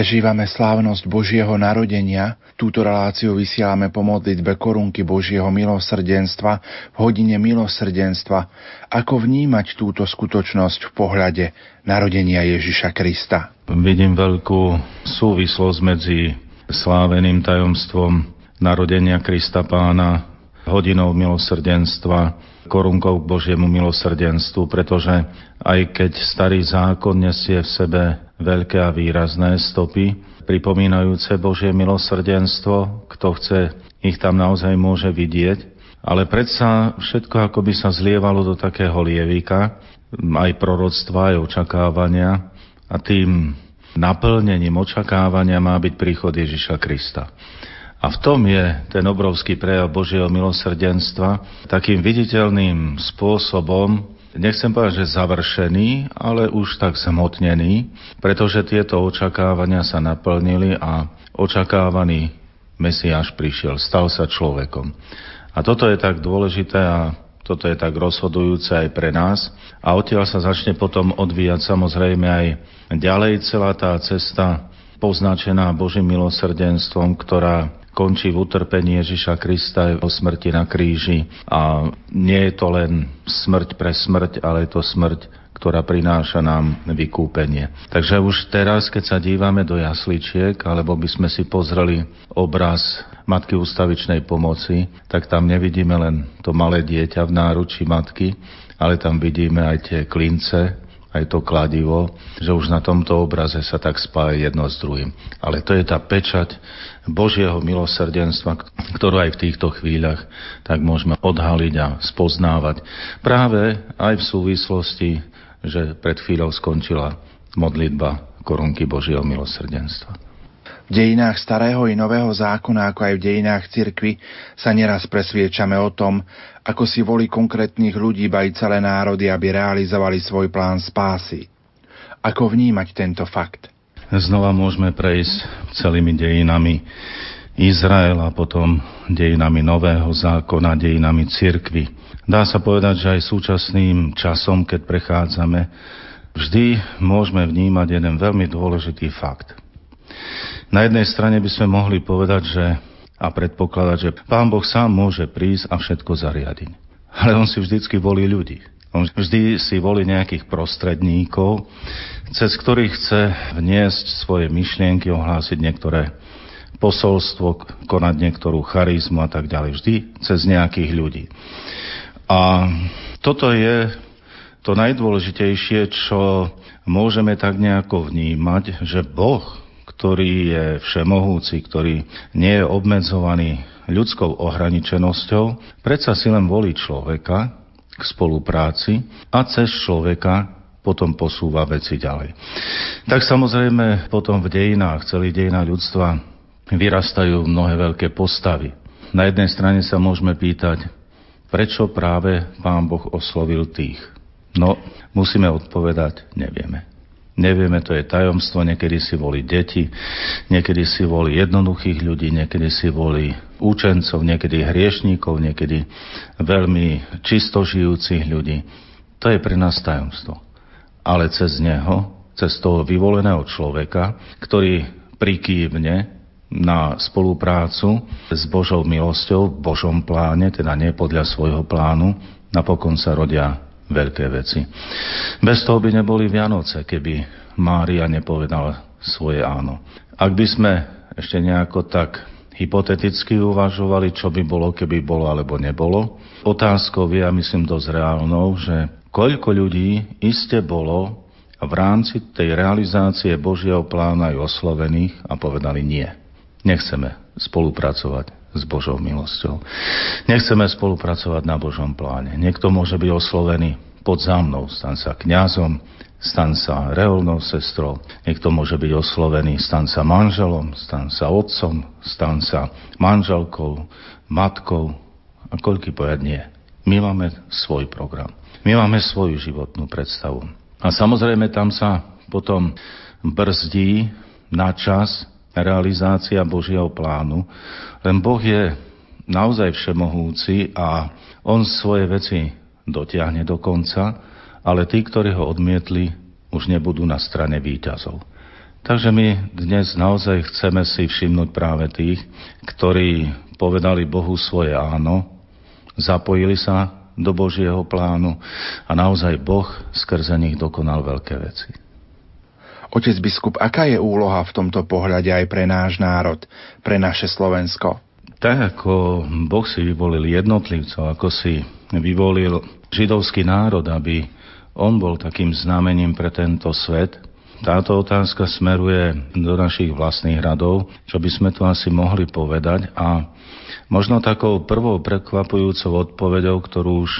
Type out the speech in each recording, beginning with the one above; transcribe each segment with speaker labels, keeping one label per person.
Speaker 1: Prežívame slávnosť Božieho narodenia. Túto reláciu vysielame po modlitbe korunky Božieho milosrdenstva v hodine milosrdenstva. Ako vnímať túto skutočnosť v pohľade narodenia Ježiša Krista?
Speaker 2: Vidím veľkú súvislosť medzi sláveným tajomstvom narodenia Krista Pána, hodinou milosrdenstva, korunkou k Božiemu milosrdenstvu, pretože aj keď starý zákon nesie v sebe veľké a výrazné stopy, pripomínajúce Božie milosrdenstvo. Kto chce, ich tam naozaj môže vidieť. Ale predsa všetko ako by sa zlievalo do takého lievika, aj proroctva, aj očakávania a tým naplnením očakávania má byť príchod Ježiša Krista. A v tom je ten obrovský prejav Božieho milosrdenstva takým viditeľným spôsobom nechcem povedať, že završený, ale už tak zmotnený, pretože tieto očakávania sa naplnili a očakávaný Mesiáš prišiel, stal sa človekom. A toto je tak dôležité a toto je tak rozhodujúce aj pre nás. A odtiaľ sa začne potom odvíjať samozrejme aj ďalej celá tá cesta poznačená Božím milosrdenstvom, ktorá končí v utrpení Ježiša Krista o smrti na kríži. A nie je to len smrť pre smrť, ale je to smrť, ktorá prináša nám vykúpenie. Takže už teraz, keď sa dívame do jasličiek, alebo by sme si pozreli obraz Matky ústavičnej pomoci, tak tam nevidíme len to malé dieťa v náručí matky, ale tam vidíme aj tie klince, aj to kladivo, že už na tomto obraze sa tak spája jedno s druhým. Ale to je tá pečať Božieho milosrdenstva, ktorú aj v týchto chvíľach tak môžeme odhaliť a spoznávať. Práve aj v súvislosti, že pred chvíľou skončila modlitba korunky Božieho milosrdenstva.
Speaker 1: V dejinách starého i nového zákona, ako aj v dejinách cirkvy, sa neraz presviečame o tom, ako si voli konkrétnych ľudí, ba i celé národy, aby realizovali svoj plán spásy. Ako vnímať tento fakt?
Speaker 2: Znova môžeme prejsť celými dejinami Izraela, potom dejinami nového zákona, dejinami cirkvy. Dá sa povedať, že aj súčasným časom, keď prechádzame, vždy môžeme vnímať jeden veľmi dôležitý fakt – na jednej strane by sme mohli povedať, že a predpokladať, že Pán Boh sám môže prísť a všetko zariadiť. Ale on si vždycky volí ľudí. On vždy si volí nejakých prostredníkov, cez ktorých chce vniesť svoje myšlienky, ohlásiť niektoré posolstvo, konať niektorú charizmu a tak ďalej. Vždy cez nejakých ľudí. A toto je to najdôležitejšie, čo môžeme tak nejako vnímať, že Boh ktorý je všemohúci, ktorý nie je obmedzovaný ľudskou ohraničenosťou, predsa si len volí človeka k spolupráci a cez človeka potom posúva veci ďalej. Tak samozrejme potom v dejinách, celý dejina ľudstva vyrastajú mnohé veľké postavy. Na jednej strane sa môžeme pýtať, prečo práve Pán Boh oslovil tých. No, musíme odpovedať, nevieme. Nevieme, to je tajomstvo, niekedy si volí deti, niekedy si volí jednoduchých ľudí, niekedy si volí účencov, niekedy hriešníkov, niekedy veľmi čisto žijúcich ľudí. To je pre nás tajomstvo. Ale cez neho, cez toho vyvoleného človeka, ktorý prikývne na spoluprácu s Božou milosťou v Božom pláne, teda nie podľa svojho plánu, napokon sa rodia veľké veci. Bez toho by neboli Vianoce, keby Mária nepovedala svoje áno. Ak by sme ešte nejako tak hypoteticky uvažovali, čo by bolo, keby bolo alebo nebolo, otázkou je, ja myslím dosť reálnou, že koľko ľudí iste bolo v rámci tej realizácie Božieho plána aj oslovených a povedali nie. Nechceme spolupracovať s Božou milosťou. Nechceme spolupracovať na Božom pláne. Niekto môže byť oslovený pod za mnou, stan sa kňazom, stan sa reholnou sestrou, niekto môže byť oslovený, stan sa manželom, stan sa otcom, stan sa manželkou, matkou a koľky povedať nie. My máme svoj program. My máme svoju životnú predstavu. A samozrejme tam sa potom brzdí na čas realizácia Božieho plánu, len Boh je naozaj všemohúci a On svoje veci dotiahne do konca, ale tí, ktorí ho odmietli, už nebudú na strane výťazov. Takže my dnes naozaj chceme si všimnúť práve tých, ktorí povedali Bohu svoje áno, zapojili sa do Božieho plánu a naozaj Boh skrze nich dokonal veľké veci.
Speaker 1: Otec biskup, aká je úloha v tomto pohľade aj pre náš národ, pre naše Slovensko?
Speaker 2: Tak ako Boh si vyvolil jednotlivcov, ako si vyvolil židovský národ, aby on bol takým znamením pre tento svet, táto otázka smeruje do našich vlastných radov, čo by sme tu asi mohli povedať a možno takou prvou prekvapujúcou odpoveďou, ktorú už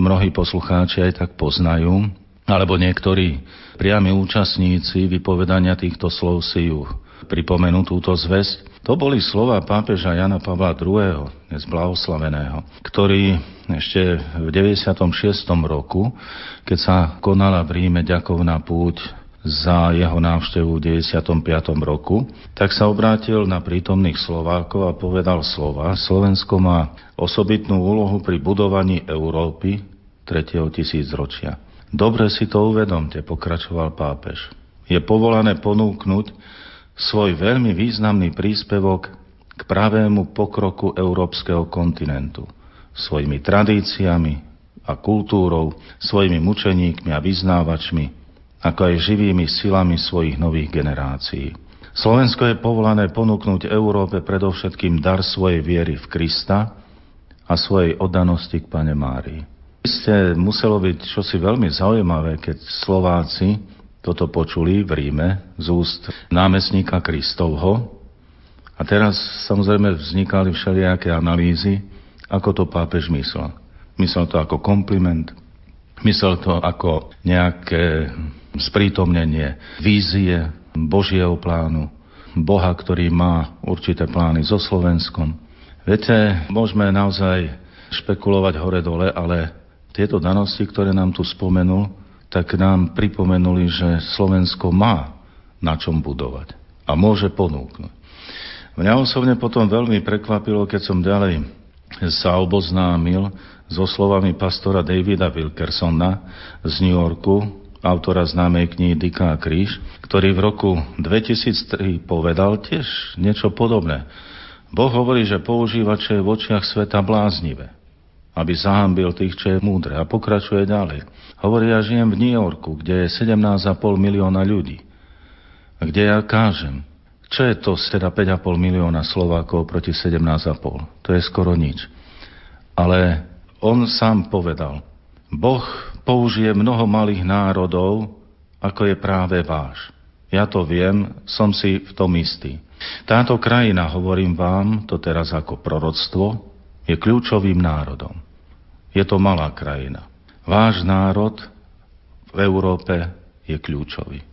Speaker 2: mnohí poslucháči aj tak poznajú, alebo niektorí priami účastníci vypovedania týchto slov si ju pripomenú túto zväzť. To boli slova pápeža Jana Pavla II., dnes blahoslaveného, ktorý ešte v 96. roku, keď sa konala v Ríme ďakovná púť za jeho návštevu v 95. roku, tak sa obrátil na prítomných Slovákov a povedal slova. Slovensko má osobitnú úlohu pri budovaní Európy 3. tisícročia. Dobre si to uvedomte, pokračoval pápež. Je povolané ponúknuť svoj veľmi významný príspevok k pravému pokroku európskeho kontinentu svojimi tradíciami a kultúrou, svojimi mučeníkmi a vyznávačmi, ako aj živými silami svojich nových generácií. Slovensko je povolané ponúknuť Európe predovšetkým dar svojej viery v Krista a svojej oddanosti k Pane Márii. Isté muselo byť čosi veľmi zaujímavé, keď Slováci toto počuli v Ríme z úst námestníka Kristovho. A teraz samozrejme vznikali všelijaké analýzy, ako to pápež myslel. Myslel to ako kompliment, myslel to ako nejaké sprítomnenie vízie Božieho plánu, Boha, ktorý má určité plány so Slovenskom. Viete, môžeme naozaj špekulovať hore-dole, ale tieto danosti, ktoré nám tu spomenul, tak nám pripomenuli, že Slovensko má na čom budovať a môže ponúknuť. Mňa osobne potom veľmi prekvapilo, keď som ďalej sa oboznámil so slovami pastora Davida Wilkersona z New Yorku, autora známej knihy Dika a kríž, ktorý v roku 2003 povedal tiež niečo podobné. Boh hovorí, že používa, čo je v očiach sveta bláznivé, aby zahambil tých, čo je múdre. A pokračuje ďalej. Hovorí, ja žijem v New Yorku, kde je 17,5 milióna ľudí. A kde ja kážem. Čo je to teda 5,5 milióna Slovákov proti 17,5? To je skoro nič. Ale on sám povedal, Boh použije mnoho malých národov, ako je práve váš. Ja to viem, som si v tom istý. Táto krajina, hovorím vám, to teraz ako proroctvo, je kľúčovým národom. Je to malá krajina. Váš národ v Európe je kľúčový.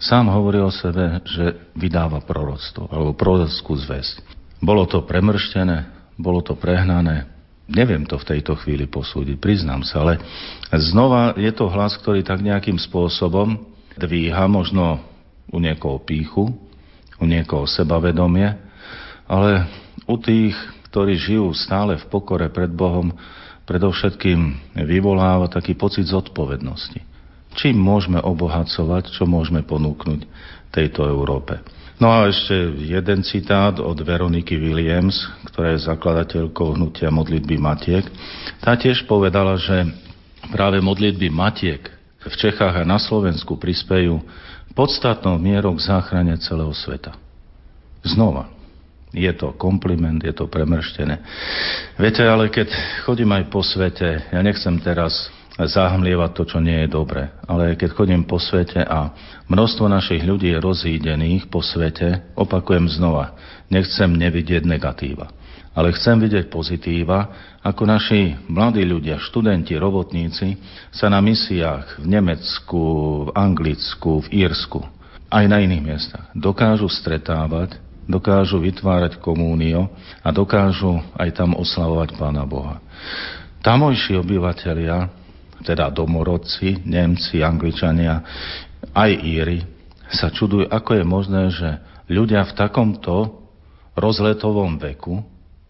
Speaker 2: Sám hovorí o sebe, že vydáva proroctvo alebo prorockú zväzť. Bolo to premrštené, bolo to prehnané, Neviem to v tejto chvíli posúdiť, priznám sa, ale znova je to hlas, ktorý tak nejakým spôsobom dvíha možno u niekoho píchu, u niekoho sebavedomie, ale u tých, ktorí žijú stále v pokore pred Bohom, predovšetkým vyvoláva taký pocit zodpovednosti. Čím môžeme obohacovať, čo môžeme ponúknuť tejto Európe. No a ešte jeden citát od Veroniky Williams, ktorá je zakladateľkou hnutia modlitby Matiek. Tá tiež povedala, že práve modlitby Matiek v Čechách a na Slovensku prispejú podstatnou mierou k záchrane celého sveta. Znova, je to kompliment, je to premrštené. Viete, ale keď chodím aj po svete, ja nechcem teraz zahmlievať to, čo nie je dobre. Ale keď chodím po svete a množstvo našich ľudí je rozídených po svete, opakujem znova, nechcem nevidieť negatíva. Ale chcem vidieť pozitíva, ako naši mladí ľudia, študenti, robotníci sa na misiách v Nemecku, v Anglicku, v Írsku, aj na iných miestach dokážu stretávať, dokážu vytvárať komúnio a dokážu aj tam oslavovať Pána Boha. Tamojší obyvateľia teda domorodci, Nemci, Angličania, aj Íry, sa čudujú, ako je možné, že ľudia v takomto rozletovom veku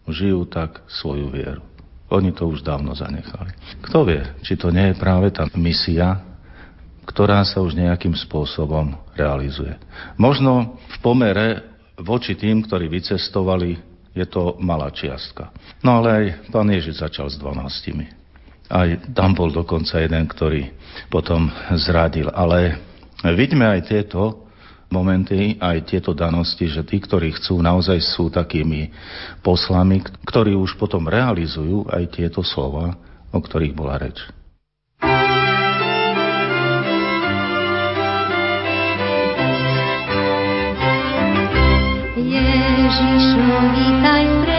Speaker 2: žijú tak svoju vieru. Oni to už dávno zanechali. Kto vie, či to nie je práve tá misia, ktorá sa už nejakým spôsobom realizuje. Možno v pomere voči tým, ktorí vycestovali, je to malá čiastka. No ale aj pán Ježiš začal s dvanáctimi. Aj tam bol dokonca jeden, ktorý potom zradil. Ale vidíme aj tieto momenty, aj tieto danosti, že tí, ktorí chcú, naozaj sú takými poslami, ktorí už potom realizujú aj tieto slova, o ktorých bola reč.
Speaker 3: Ježišu, vítaj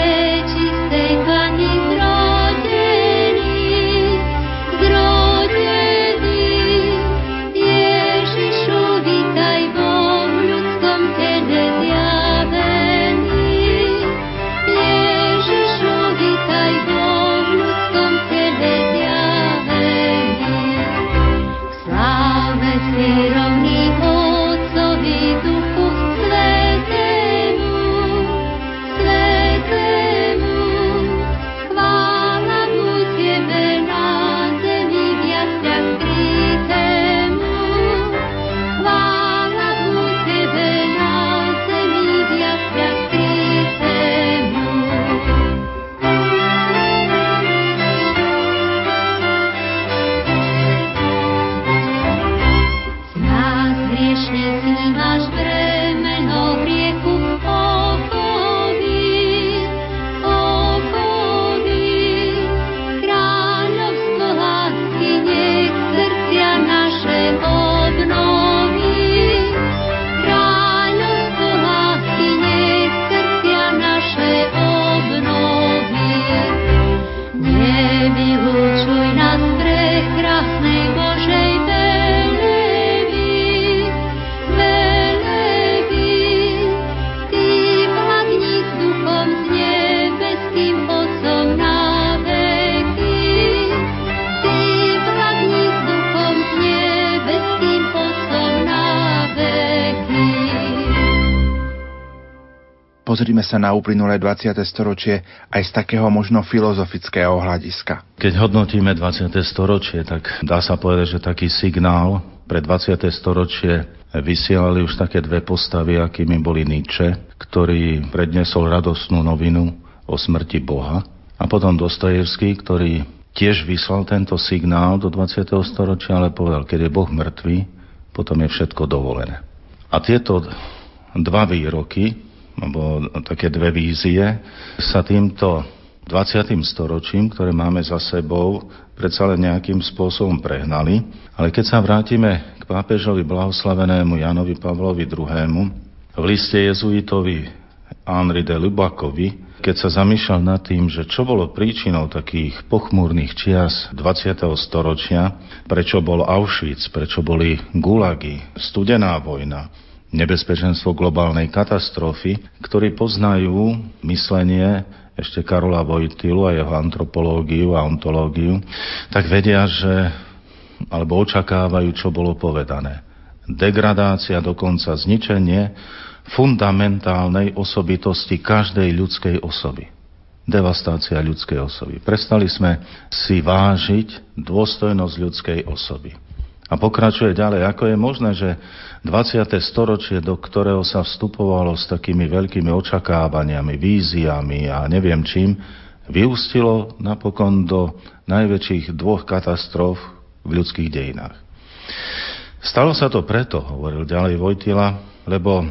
Speaker 1: Pozrime sa na uplynulé 20. storočie aj z takého možno filozofického hľadiska.
Speaker 2: Keď hodnotíme 20. storočie, tak dá sa povedať, že taký signál pre 20. storočie vysielali už také dve postavy, akými boli Nietzsche, ktorý prednesol radostnú novinu o smrti Boha, a potom Dostojevský, ktorý tiež vyslal tento signál do 20. storočia, ale povedal, keď je Boh mŕtvý, potom je všetko dovolené. A tieto dva výroky alebo také dve vízie, sa týmto 20. storočím, ktoré máme za sebou, predsa len nejakým spôsobom prehnali. Ale keď sa vrátime k pápežovi blahoslavenému Janovi Pavlovi II. v liste jezuitovi Henri de Lubakovi, keď sa zamýšľal nad tým, že čo bolo príčinou takých pochmúrnych čias 20. storočia, prečo bol Auschwitz, prečo boli gulagy, studená vojna, nebezpečenstvo globálnej katastrofy, ktorí poznajú myslenie ešte Karola Vojtilu a jeho antropológiu a ontológiu, tak vedia, že alebo očakávajú, čo bolo povedané. Degradácia, dokonca zničenie fundamentálnej osobitosti každej ľudskej osoby. Devastácia ľudskej osoby. Prestali sme si vážiť dôstojnosť ľudskej osoby. A pokračuje ďalej, ako je možné, že 20. storočie, do ktorého sa vstupovalo s takými veľkými očakávaniami, víziami a neviem čím, vyústilo napokon do najväčších dvoch katastrof v ľudských dejinách. Stalo sa to preto, hovoril ďalej Vojtila, lebo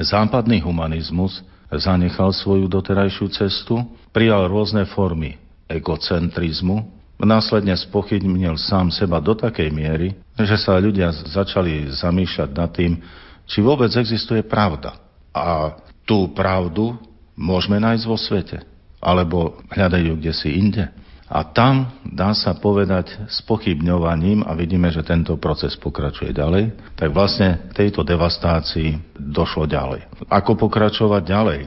Speaker 2: západný humanizmus zanechal svoju doterajšiu cestu, prijal rôzne formy egocentrizmu, následne spochybnil sám seba do takej miery, že sa ľudia začali zamýšľať nad tým, či vôbec existuje pravda. A tú pravdu môžeme nájsť vo svete, alebo hľadajú kde si inde. A tam dá sa povedať s pochybňovaním, a vidíme, že tento proces pokračuje ďalej, tak vlastne tejto devastácii došlo ďalej. Ako pokračovať ďalej,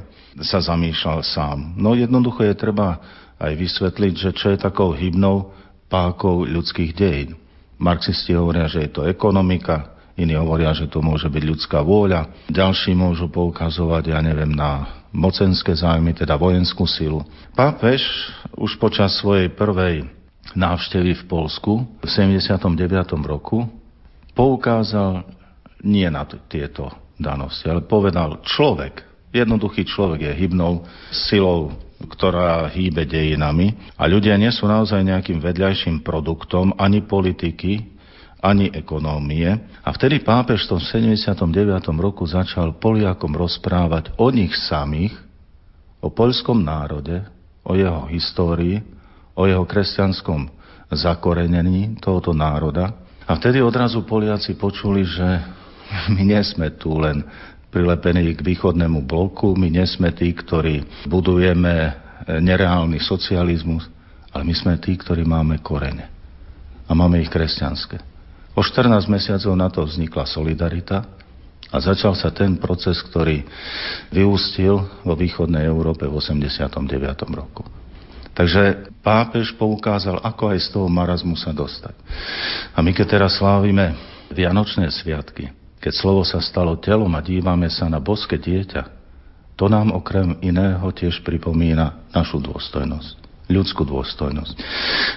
Speaker 2: sa zamýšľal sám. No jednoducho je treba aj vysvetliť, že čo je takou hybnou pákou ľudských dejín. Marxisti hovoria, že je to ekonomika, iní hovoria, že to môže byť ľudská vôľa, ďalší môžu poukazovať, ja neviem, na mocenské zájmy, teda vojenskú silu. Pápež už počas svojej prvej návštevy v Polsku v 79. roku poukázal nie na t- tieto danosti, ale povedal človek, jednoduchý človek je hybnou silou ktorá hýbe dejinami a ľudia nie sú naozaj nejakým vedľajším produktom ani politiky, ani ekonómie. A vtedy pápež v tom 79. roku začal Poliakom rozprávať o nich samých, o poľskom národe, o jeho histórii, o jeho kresťanskom zakorenení tohoto národa. A vtedy odrazu Poliaci počuli, že my nie sme tu len prilepení k východnému bloku, my nie sme tí, ktorí budujeme nereálny socializmus, ale my sme tí, ktorí máme korene. A máme ich kresťanské. O 14 mesiacov na to vznikla solidarita a začal sa ten proces, ktorý vyústil vo východnej Európe v 89. roku. Takže pápež poukázal, ako aj z toho marazmu sa dostať. A my keď teraz slávime Vianočné sviatky, keď slovo sa stalo telom a dívame sa na boské dieťa, to nám okrem iného tiež pripomína našu dôstojnosť, ľudskú dôstojnosť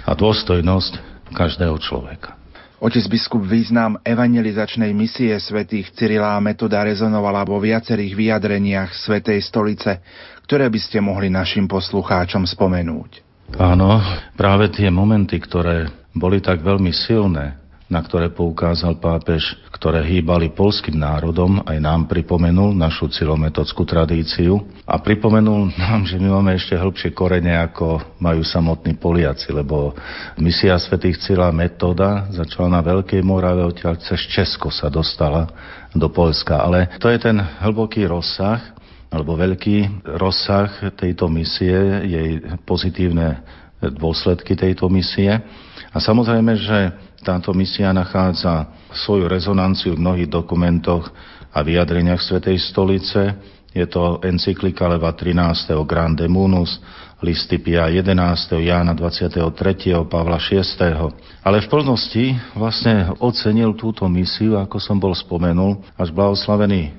Speaker 2: a dôstojnosť každého človeka.
Speaker 1: Otec biskup význam evangelizačnej misie svätých Cyrila a Metoda rezonovala vo viacerých vyjadreniach Svetej stolice, ktoré by ste mohli našim poslucháčom spomenúť.
Speaker 2: Áno, práve tie momenty, ktoré boli tak veľmi silné, na ktoré poukázal pápež, ktoré hýbali polským národom, aj nám pripomenul našu cilometodskú tradíciu a pripomenul nám, že my máme ešte hĺbšie korene, ako majú samotní Poliaci, lebo misia svätých Cila metóda začala na Veľkej Morave, odtiaľ cez Česko sa dostala do Polska. Ale to je ten hlboký rozsah, alebo veľký rozsah tejto misie, jej pozitívne dôsledky tejto misie. A samozrejme, že táto misia nachádza svoju rezonanciu v mnohých dokumentoch a vyjadreniach Svetej stolice. Je to encyklika Leva 13. Grande Munus, listy Pia 11. Jána 23. Pavla 6. Ale v plnosti vlastne ocenil túto misiu, ako som bol spomenul, až blahoslavený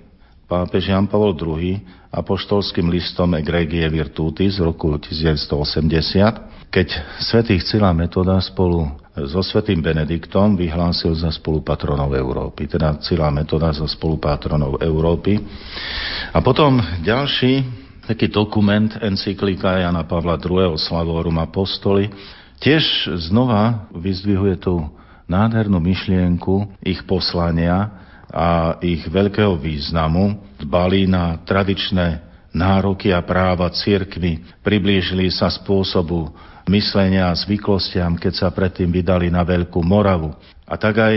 Speaker 2: pápež Jan Pavel II apoštolským listom Egregie Virtutis z roku 1980, keď svätý Cila Metoda spolu so svetým Benediktom vyhlásil za spolupatronov Európy, teda celá metóda za spolupatronov Európy. A potom ďalší taký dokument, encyklika Jana Pavla II. Slavorum Apostoli, tiež znova vyzdvihuje tú nádhernú myšlienku ich poslania a ich veľkého významu, dbali na tradičné nároky a práva cirkvy, priblížili sa spôsobu myslenia a zvyklostiam, keď sa predtým vydali na Veľkú Moravu. A tak aj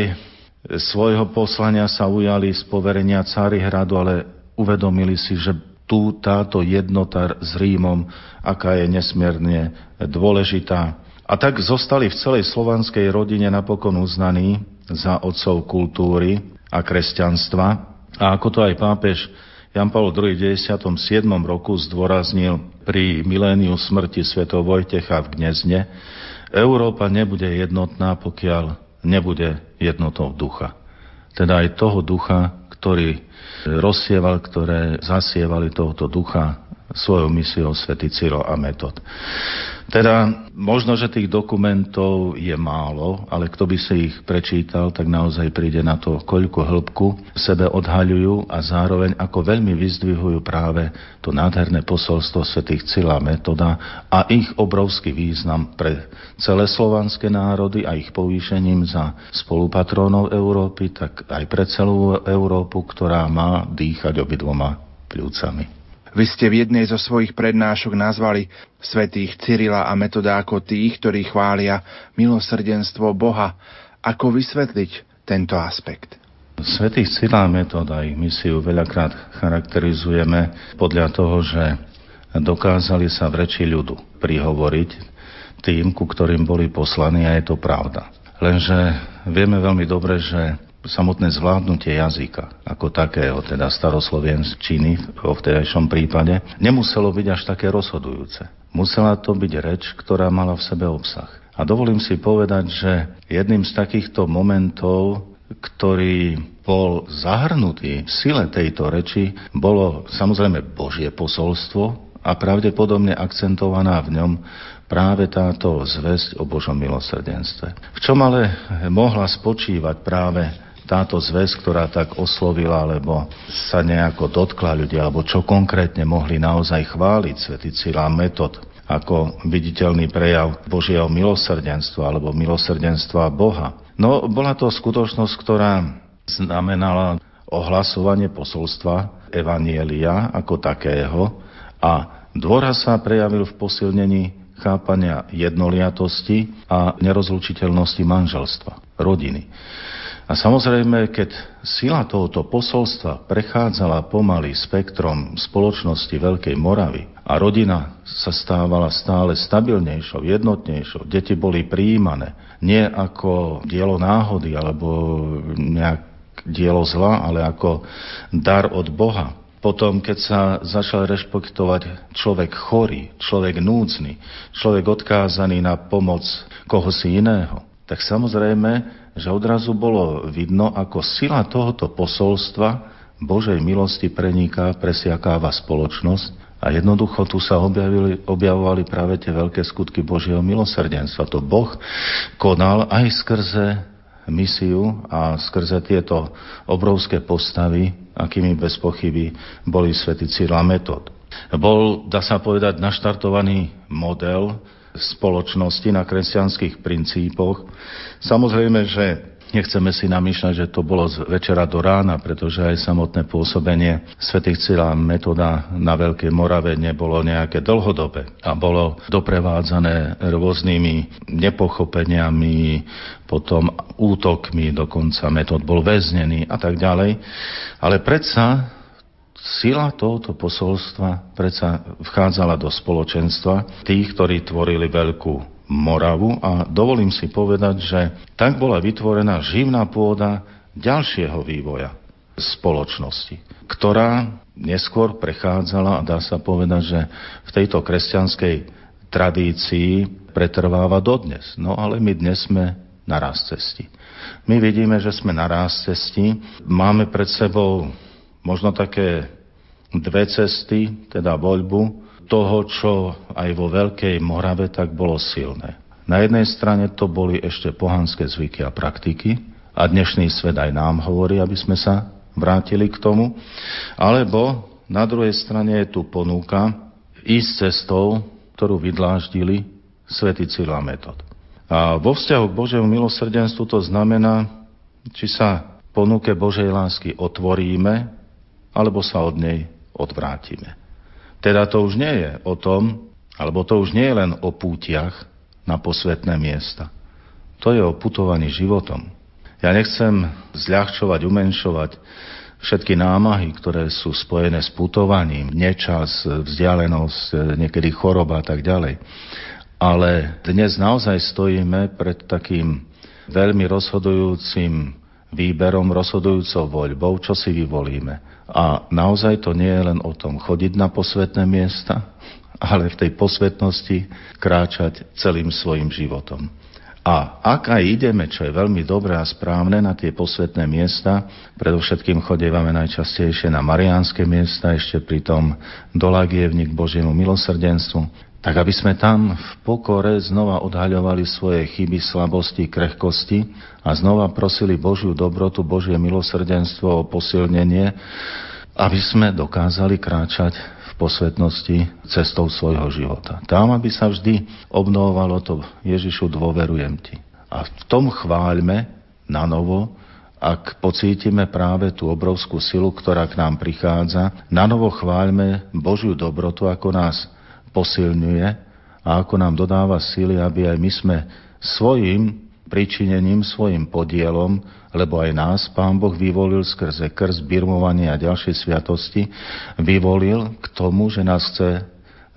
Speaker 2: svojho poslania sa ujali z poverenia Cárihradu, ale uvedomili si, že tu táto jednota s Rímom, aká je nesmierne dôležitá. A tak zostali v celej slovanskej rodine napokon uznaní za otcov kultúry a kresťanstva. A ako to aj pápež Jan Paul II v 97. roku zdôraznil pri miléniu smrti svätého Vojtecha v Gnezne, Európa nebude jednotná, pokiaľ nebude jednotou ducha. Teda aj toho ducha, ktorý rozsieval, ktoré zasievali tohoto ducha svojou misiou Svetý Cyril a Metod. Teda možno, že tých dokumentov je málo, ale kto by si ich prečítal, tak naozaj príde na to, koľko hĺbku sebe odhaľujú a zároveň ako veľmi vyzdvihujú práve to nádherné posolstvo svätých Cila Metoda a ich obrovský význam pre celé slovanské národy a ich povýšením za spolupatrónov Európy, tak aj pre celú Európu, ktorá má dýchať obidvoma pľúcami.
Speaker 1: Vy ste v jednej zo svojich prednášok nazvali svetých Cyrila a Metoda ako tých, ktorí chvália milosrdenstvo Boha. Ako vysvetliť tento aspekt?
Speaker 2: Svetých Cyrila a Metoda ich misiu veľakrát charakterizujeme podľa toho, že dokázali sa v reči ľudu prihovoriť tým, ku ktorým boli poslaní a je to pravda. Lenže vieme veľmi dobre, že samotné zvládnutie jazyka ako takého, teda staroslovenčiny v vtedajšom prípade, nemuselo byť až také rozhodujúce. Musela to byť reč, ktorá mala v sebe obsah. A dovolím si povedať, že jedným z takýchto momentov, ktorý bol zahrnutý v sile tejto reči, bolo samozrejme Božie posolstvo a pravdepodobne akcentovaná v ňom práve táto zväzť o Božom milosrdenstve. V čom ale mohla spočívať práve táto zväz, ktorá tak oslovila, alebo sa nejako dotkla ľudia, alebo čo konkrétne mohli naozaj chváliť svätý Cyril Metod ako viditeľný prejav Božieho milosrdenstva alebo milosrdenstva Boha. No, bola to skutočnosť, ktorá znamenala ohlasovanie posolstva Evanielia ako takého a dôraz sa prejavil v posilnení chápania jednoliatosti a nerozlučiteľnosti manželstva, rodiny. A samozrejme, keď sila tohoto posolstva prechádzala pomaly spektrom spoločnosti Veľkej Moravy a rodina sa stávala stále stabilnejšou, jednotnejšou, deti boli prijímané nie ako dielo náhody alebo nejak dielo zla, ale ako dar od Boha. Potom, keď sa začal rešpektovať človek chorý, človek núdzny, človek odkázaný na pomoc koho si iného, tak samozrejme že odrazu bolo vidno, ako sila tohoto posolstva Božej milosti preniká, presiakáva spoločnosť a jednoducho tu sa objavili, objavovali práve tie veľké skutky Božieho milosrdenstva. To Boh konal aj skrze misiu a skrze tieto obrovské postavy, akými bez pochyby boli svätý Cyril Metod. Bol, dá sa povedať, naštartovaný model spoločnosti na kresťanských princípoch. Samozrejme, že Nechceme si namýšľať, že to bolo z večera do rána, pretože aj samotné pôsobenie svätých Cila metoda na Veľkej Morave nebolo nejaké dlhodobé a bolo doprevádzané rôznymi nepochopeniami, potom útokmi, dokonca metód bol väznený a tak ďalej. Ale predsa Sila tohoto posolstva predsa vchádzala do spoločenstva tých, ktorí tvorili veľkú Moravu a dovolím si povedať, že tak bola vytvorená živná pôda ďalšieho vývoja spoločnosti, ktorá neskôr prechádzala a dá sa povedať, že v tejto kresťanskej tradícii pretrváva dodnes. No ale my dnes sme na raz cesti. My vidíme, že sme na raz cesti. Máme pred sebou možno také dve cesty, teda voľbu toho, čo aj vo Veľkej Morave tak bolo silné. Na jednej strane to boli ešte pohanské zvyky a praktiky a dnešný svet aj nám hovorí, aby sme sa vrátili k tomu, alebo na druhej strane je tu ponúka ísť cestou, ktorú vydláždili svätý Cyril Metod. A vo vzťahu k Božiemu milosrdenstvu to znamená, či sa ponuke Božej lásky otvoríme, alebo sa od nej odvrátime. Teda to už nie je o tom, alebo to už nie je len o pútiach na posvetné miesta. To je o putovaní životom. Ja nechcem zľahčovať, umenšovať všetky námahy, ktoré sú spojené s putovaním, nečas, vzdialenosť, niekedy choroba a tak ďalej. Ale dnes naozaj stojíme pred takým veľmi rozhodujúcim výberom, rozhodujúcou voľbou, čo si vyvolíme. A naozaj to nie je len o tom chodiť na posvetné miesta, ale v tej posvetnosti kráčať celým svojim životom. A ak aj ideme, čo je veľmi dobré a správne, na tie posvetné miesta, predovšetkým chodievame najčastejšie na mariánske miesta, ešte pritom do Lagievnik Božiemu milosrdenstvu, tak aby sme tam v pokore znova odhaľovali svoje chyby, slabosti, krehkosti a znova prosili Božiu dobrotu, Božie milosrdenstvo o posilnenie, aby sme dokázali kráčať v posvetnosti cestou svojho života. Tam, aby sa vždy obnovovalo to Ježišu, dôverujem ti. A v tom chváľme na novo, ak pocítime práve tú obrovskú silu, ktorá k nám prichádza, na novo chváľme Božiu dobrotu, ako nás posilňuje a ako nám dodáva síly, aby aj my sme svojim pričinením, svojim podielom, lebo aj nás Pán Boh vyvolil skrze krst, birmovanie a ďalšie sviatosti, vyvolil k tomu, že nás chce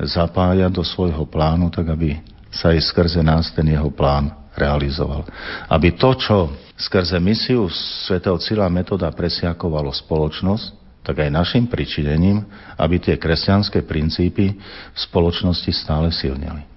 Speaker 2: zapájať do svojho plánu, tak aby sa aj skrze nás ten jeho plán realizoval. Aby to, čo skrze misiu svätého Cila metoda presiakovalo spoločnosť, tak aj našim pričinením, aby tie kresťanské princípy v spoločnosti stále silnili.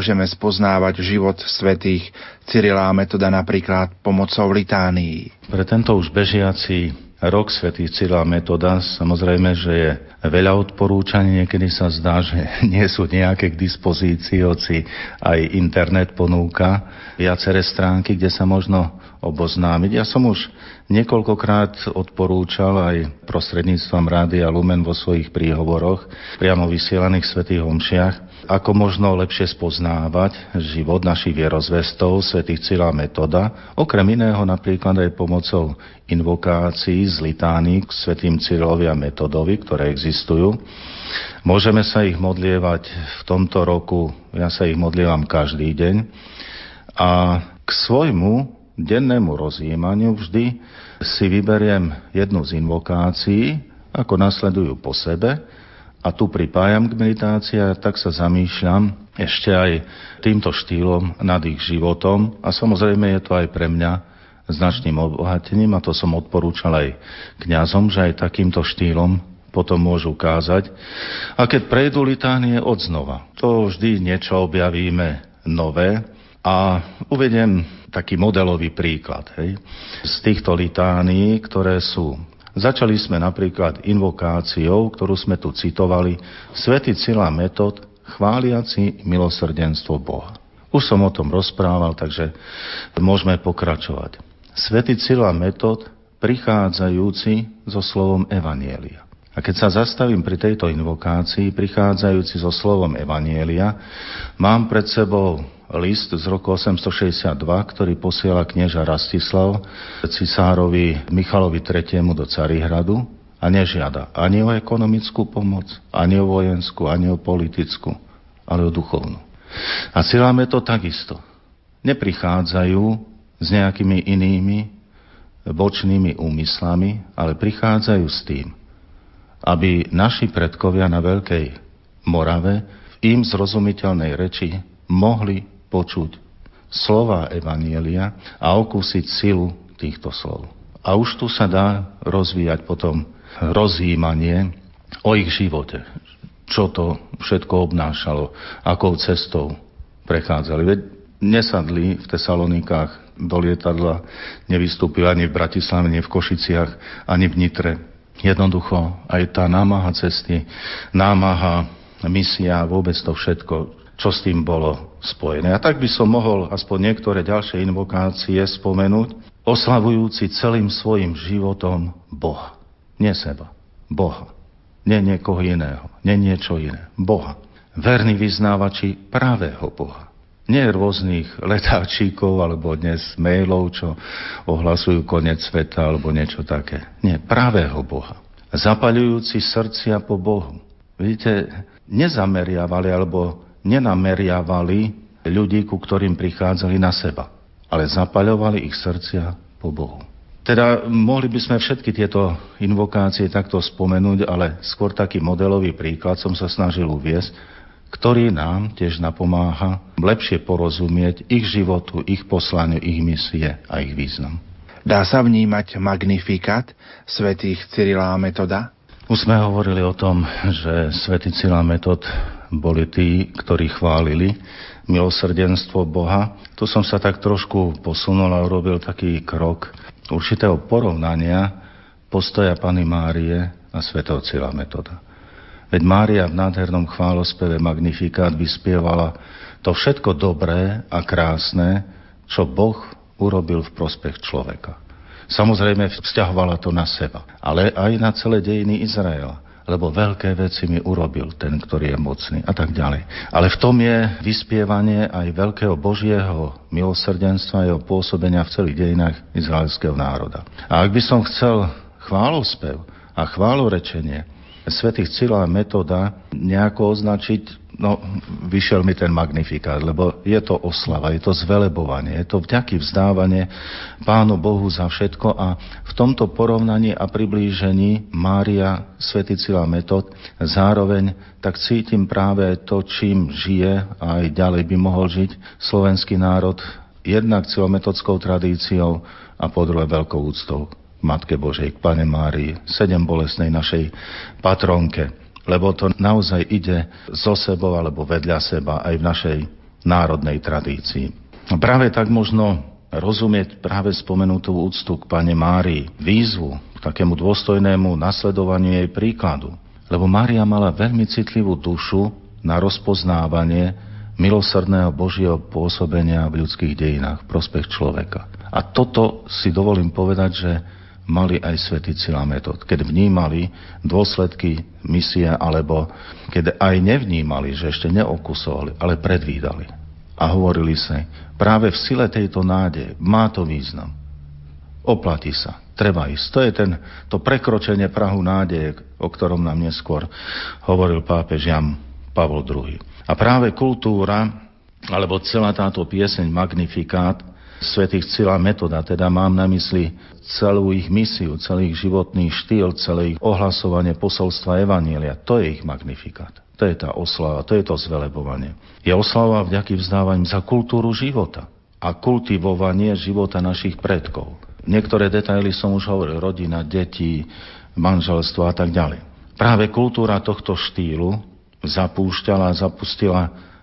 Speaker 1: Môžeme spoznávať život svetých Cyrila a Metoda napríklad pomocou litánii?
Speaker 2: Pre tento už bežiaci rok svätý Cyrila Metoda, samozrejme, že je veľa odporúčaní, niekedy sa zdá, že nie sú nejaké k dispozícii, hoci aj internet ponúka viaceré stránky, kde sa možno oboznámiť. Ja som už niekoľkokrát odporúčal aj prostredníctvom Rádia Lumen vo svojich príhovoroch, priamo vysielaných svätých homšiach, ako možno lepšie spoznávať život našich vierozvestov, svätých Cyrila Metoda, okrem iného napríklad aj pomocou invokácií z litány k svätým Cyrilovi a Metodovi, ktoré existujú. Môžeme sa ich modlievať v tomto roku, ja sa ich modlievam každý deň. A k svojmu dennému rozjímaniu vždy si vyberiem jednu z invokácií, ako nasledujú po sebe a tu pripájam k meditácii a tak sa zamýšľam ešte aj týmto štýlom nad ich životom a samozrejme je to aj pre mňa značným obohatením a to som odporúčal aj kňazom, že aj takýmto štýlom potom môžu kázať. A keď prejdú litánie od znova, to vždy niečo objavíme nové a uvedem taký modelový príklad. Hej. Z týchto litánií, ktoré sú Začali sme napríklad invokáciou, ktorú sme tu citovali, Svetý Cila Metod, chváliaci milosrdenstvo Boha. Už som o tom rozprával, takže môžeme pokračovať. Svetý Cila Metod, prichádzajúci so slovom Evanielia. A keď sa zastavím pri tejto invokácii, prichádzajúci so slovom Evanielia, mám pred sebou list z roku 862, ktorý posiela knieža Rastislav cisárovi Michalovi III. do Carihradu a nežiada ani o ekonomickú pomoc, ani o vojenskú, ani o politickú, ale o duchovnú. A siláme to takisto. Neprichádzajú s nejakými inými bočnými úmyslami, ale prichádzajú s tým, aby naši predkovia na Veľkej Morave v im zrozumiteľnej reči mohli počuť slova Evanielia a okúsiť silu týchto slov. A už tu sa dá rozvíjať potom rozjímanie o ich živote. Čo to všetko obnášalo, akou cestou prechádzali. Veď nesadli v Tesalonikách do lietadla, nevystúpili ani v Bratislave, ani v Košiciach, ani v Nitre. Jednoducho aj tá námaha cesty, námaha misia, vôbec to všetko, čo s tým bolo spojené. A tak by som mohol aspoň niektoré ďalšie invokácie spomenúť, oslavujúci celým svojim životom Boha. Nie seba, Boha. Nie niekoho iného, nie niečo iné. Boha. Verní vyznávači pravého Boha. Nie rôznych letáčikov alebo dnes mailov, čo ohlasujú koniec sveta alebo niečo také. Nie, pravého Boha. Zapaľujúci srdcia po Bohu. Vidíte, nezameriavali alebo nenameriavali ľudí, ku ktorým prichádzali na seba, ale zapaľovali ich srdcia po Bohu. Teda mohli by sme všetky tieto invokácie takto spomenúť, ale skôr taký modelový príklad som sa snažil uviesť, ktorý nám tiež napomáha lepšie porozumieť ich životu, ich poslaniu, ich misie a ich význam.
Speaker 1: Dá sa vnímať magnifikát svätých Cyrila a Metoda?
Speaker 2: Už sme hovorili o tom, že svätý Cyril Metod boli tí, ktorí chválili milosrdenstvo Boha. Tu som sa tak trošku posunul a urobil taký krok určitého porovnania postoja Pany Márie a svätého Cila Metoda. Veď Mária v nádhernom chválospeve Magnifikát vyspievala to všetko dobré a krásne, čo Boh urobil v prospech človeka. Samozrejme vzťahovala to na seba, ale aj na celé dejiny Izraela lebo veľké veci mi urobil ten, ktorý je mocný a tak ďalej. Ale v tom je vyspievanie aj veľkého Božieho milosrdenstva jeho pôsobenia v celých dejinách izraelského národa. A ak by som chcel chválospev a chválorečenie svetých Cila a Metoda nejako označiť, no vyšiel mi ten magnifikát, lebo je to oslava, je to zvelebovanie, je to vďaky vzdávanie Pánu Bohu za všetko a v tomto porovnaní a priblížení Mária Sveticila Metod zároveň tak cítim práve to, čím žije a aj ďalej by mohol žiť slovenský národ jednak celometodskou tradíciou a po druhé veľkou úctou Matke Božej, k Pane Márii, sedem bolesnej našej patronke. Lebo to naozaj ide zo sebou alebo vedľa seba aj v našej národnej tradícii. Práve tak možno rozumieť práve spomenutú úctu k pane Márii, výzvu k takému dôstojnému nasledovaniu jej príkladu. Lebo Mária mala veľmi citlivú dušu na rozpoznávanie milosrdného Božieho pôsobenia v ľudských dejinách prospech človeka. A toto si dovolím povedať, že mali aj svätí Cila Metod, keď vnímali dôsledky misie, alebo keď aj nevnímali, že ešte neokusovali, ale predvídali. A hovorili sa, práve v sile tejto nádeje má to význam. Oplatí sa, treba ísť. To je ten, to prekročenie Prahu nádeje, o ktorom nám neskôr hovoril pápež Jan Pavol II. A práve kultúra, alebo celá táto pieseň Magnifikát, svetých Cila metoda, teda mám na mysli celú ich misiu, celý ich životný štýl, celé ich ohlasovanie posolstva Evanielia. To je ich magnifikát. To je tá oslava, to je to zvelebovanie. Je oslava vďaky vzdávaním za kultúru života a kultivovanie života našich predkov. Niektoré detaily som už hovoril, rodina, deti, manželstvo a tak ďalej. Práve kultúra tohto štýlu zapúšťala a zapustila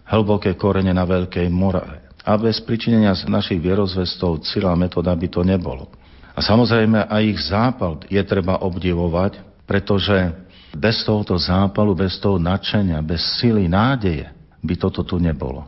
Speaker 2: hlboké korene na Veľkej Morave a bez pričinenia našich vierozvestov cíla metóda by to nebolo. A samozrejme aj ich zápal je treba obdivovať, pretože bez tohoto zápalu, bez toho nadšenia, bez sily nádeje by toto tu nebolo.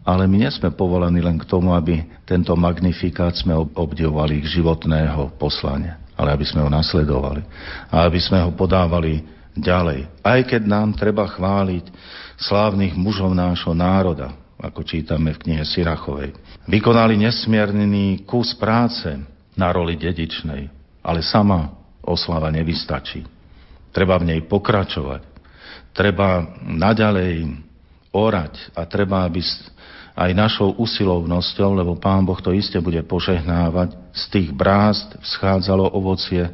Speaker 2: Ale my nie sme povolení len k tomu, aby tento magnifikát sme obdivovali ich životného poslania, ale aby sme ho nasledovali a aby sme ho podávali ďalej. Aj keď nám treba chváliť slávnych mužov nášho národa, ako čítame v knihe Sirachovej. Vykonali nesmierný kus práce na roli dedičnej, ale sama oslava nevystačí. Treba v nej pokračovať. Treba naďalej orať a treba, aby aj našou usilovnosťou, lebo Pán Boh to iste bude požehnávať, z tých brázd vzchádzalo ovocie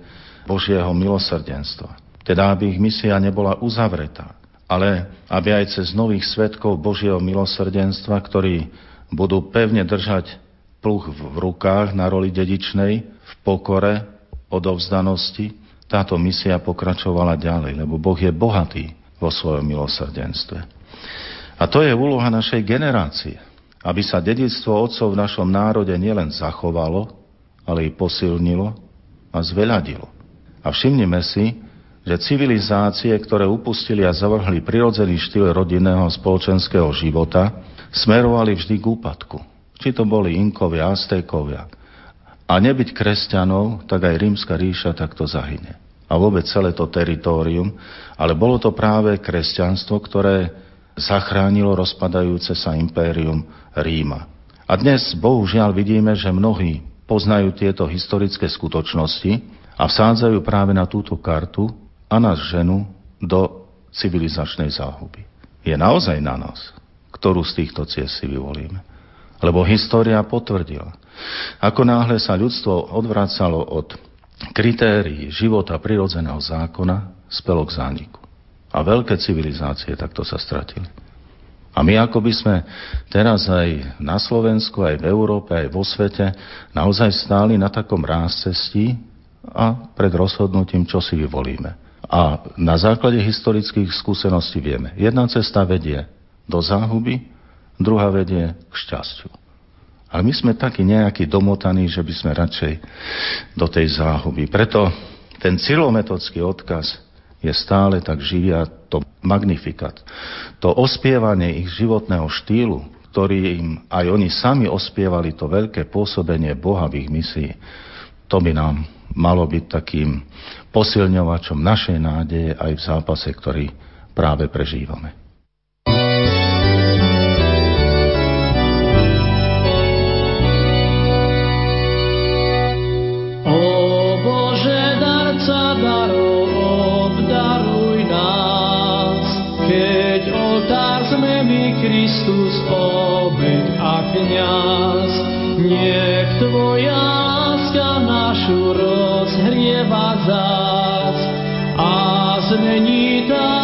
Speaker 2: Božieho milosrdenstva. Teda, aby ich misia nebola uzavretá, ale aby aj cez nových svetkov Božieho milosrdenstva, ktorí budú pevne držať pluch v rukách na roli dedičnej, v pokore, odovzdanosti, táto misia pokračovala ďalej, lebo Boh je bohatý vo svojom milosrdenstve. A to je úloha našej generácie, aby sa dedictvo otcov v našom národe nielen zachovalo, ale i posilnilo a zveľadilo. A všimnime si, že civilizácie, ktoré upustili a zavrhli prirodzený štýl rodinného spoločenského života, smerovali vždy k úpadku. Či to boli Inkovia, Aztékovia. A nebyť kresťanov, tak aj rímska ríša takto zahyne. A vôbec celé to teritorium. Ale bolo to práve kresťanstvo, ktoré zachránilo rozpadajúce sa impérium Ríma. A dnes, bohužiaľ, vidíme, že mnohí poznajú tieto historické skutočnosti a vsádzajú práve na túto kartu a nás ženu do civilizačnej záhuby. Je naozaj na nás, ktorú z týchto ciest si vyvolíme. Lebo história potvrdila. Ako náhle sa ľudstvo odvracalo od kritérií života prirodzeného zákona, spelo k zániku. A veľké civilizácie takto sa stratili. A my ako by sme teraz aj na Slovensku, aj v Európe, aj vo svete naozaj stáli na takom ráz cestí a pred rozhodnutím, čo si vyvolíme. A na základe historických skúseností vieme, jedna cesta vedie do záhuby, druhá vedie k šťastiu. Ale my sme takí nejakí domotaní, že by sme radšej do tej záhuby. Preto ten cilometodský odkaz je stále tak živý a to magnifikat. To ospievanie ich životného štýlu, ktorý im aj oni sami ospievali to veľké pôsobenie Boha v ich misii, to by nám malo byť takým posilňovačom našej nádeje aj v zápase, ktorý práve prežívame.
Speaker 4: Kristus, obed a kniaz, nech Tvoja láska našu rozhrieva zás a zmení tak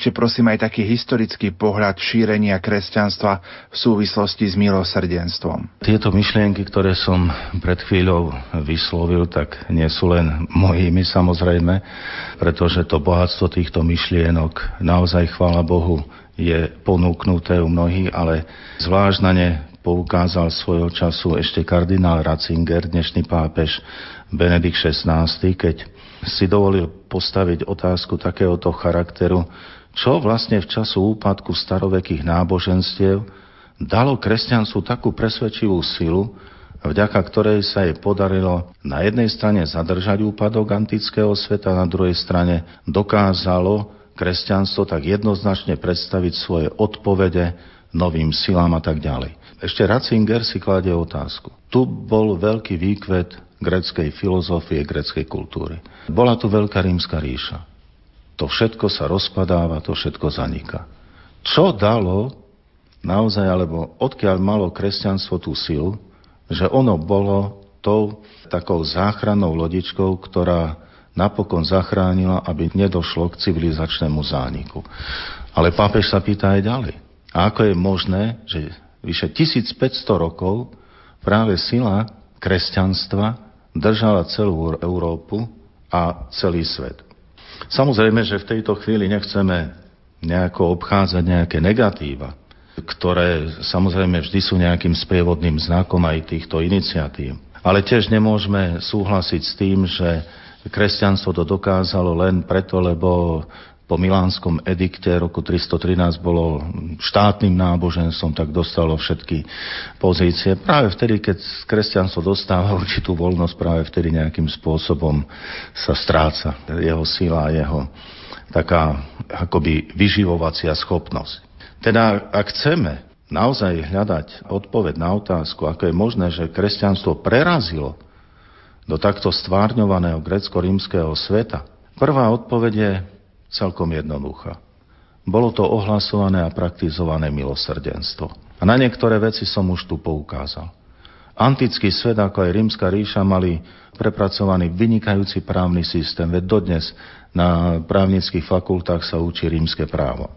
Speaker 1: Približte prosím aj taký historický pohľad šírenia kresťanstva v súvislosti s milosrdenstvom.
Speaker 2: Tieto myšlienky, ktoré som pred chvíľou vyslovil, tak nie sú len mojimi samozrejme, pretože to bohatstvo týchto myšlienok naozaj, chvála Bohu, je ponúknuté u mnohých, ale zvlášť na ne poukázal svojho času ešte kardinál Ratzinger, dnešný pápež Benedikt XVI, keď si dovolil postaviť otázku takéhoto charakteru, čo vlastne v času úpadku starovekých náboženstiev dalo kresťanstvu takú presvedčivú silu, vďaka ktorej sa jej podarilo na jednej strane zadržať úpadok antického sveta, na druhej strane dokázalo kresťanstvo tak jednoznačne predstaviť svoje odpovede novým silám a tak ďalej. Ešte Ratzinger si kladie otázku. Tu bol veľký výkvet greckej filozofie, greckej kultúry. Bola tu veľká rímska ríša. To všetko sa rozpadáva, to všetko zaniká. Čo dalo naozaj, alebo odkiaľ malo kresťanstvo tú silu, že ono bolo tou takou záchrannou lodičkou, ktorá napokon zachránila, aby nedošlo k civilizačnému zániku. Ale pápež sa pýta aj ďalej. A ako je možné, že vyše 1500 rokov práve sila kresťanstva držala celú Európu a celý svet. Samozrejme, že v tejto chvíli nechceme nejako obchádzať nejaké negatíva, ktoré samozrejme vždy sú nejakým sprievodným znakom aj týchto iniciatív. Ale tiež nemôžeme súhlasiť s tým, že kresťanstvo to dokázalo len preto, lebo po milánskom edikte roku 313 bolo štátnym náboženstvom, tak dostalo všetky pozície. Práve vtedy, keď kresťanstvo dostáva určitú voľnosť, práve vtedy nejakým spôsobom sa stráca jeho sila jeho taká akoby vyživovacia schopnosť. Teda ak chceme naozaj hľadať odpoveď na otázku, ako je možné, že kresťanstvo prerazilo do takto stvárňovaného grecko-rímskeho sveta, prvá odpoveď je celkom jednoduchá. Bolo to ohlasované a praktizované milosrdenstvo. A na niektoré veci som už tu poukázal. Antický svet, ako aj rímska ríša, mali prepracovaný vynikajúci právny systém, veď dodnes na právnických fakultách sa učí rímske právo.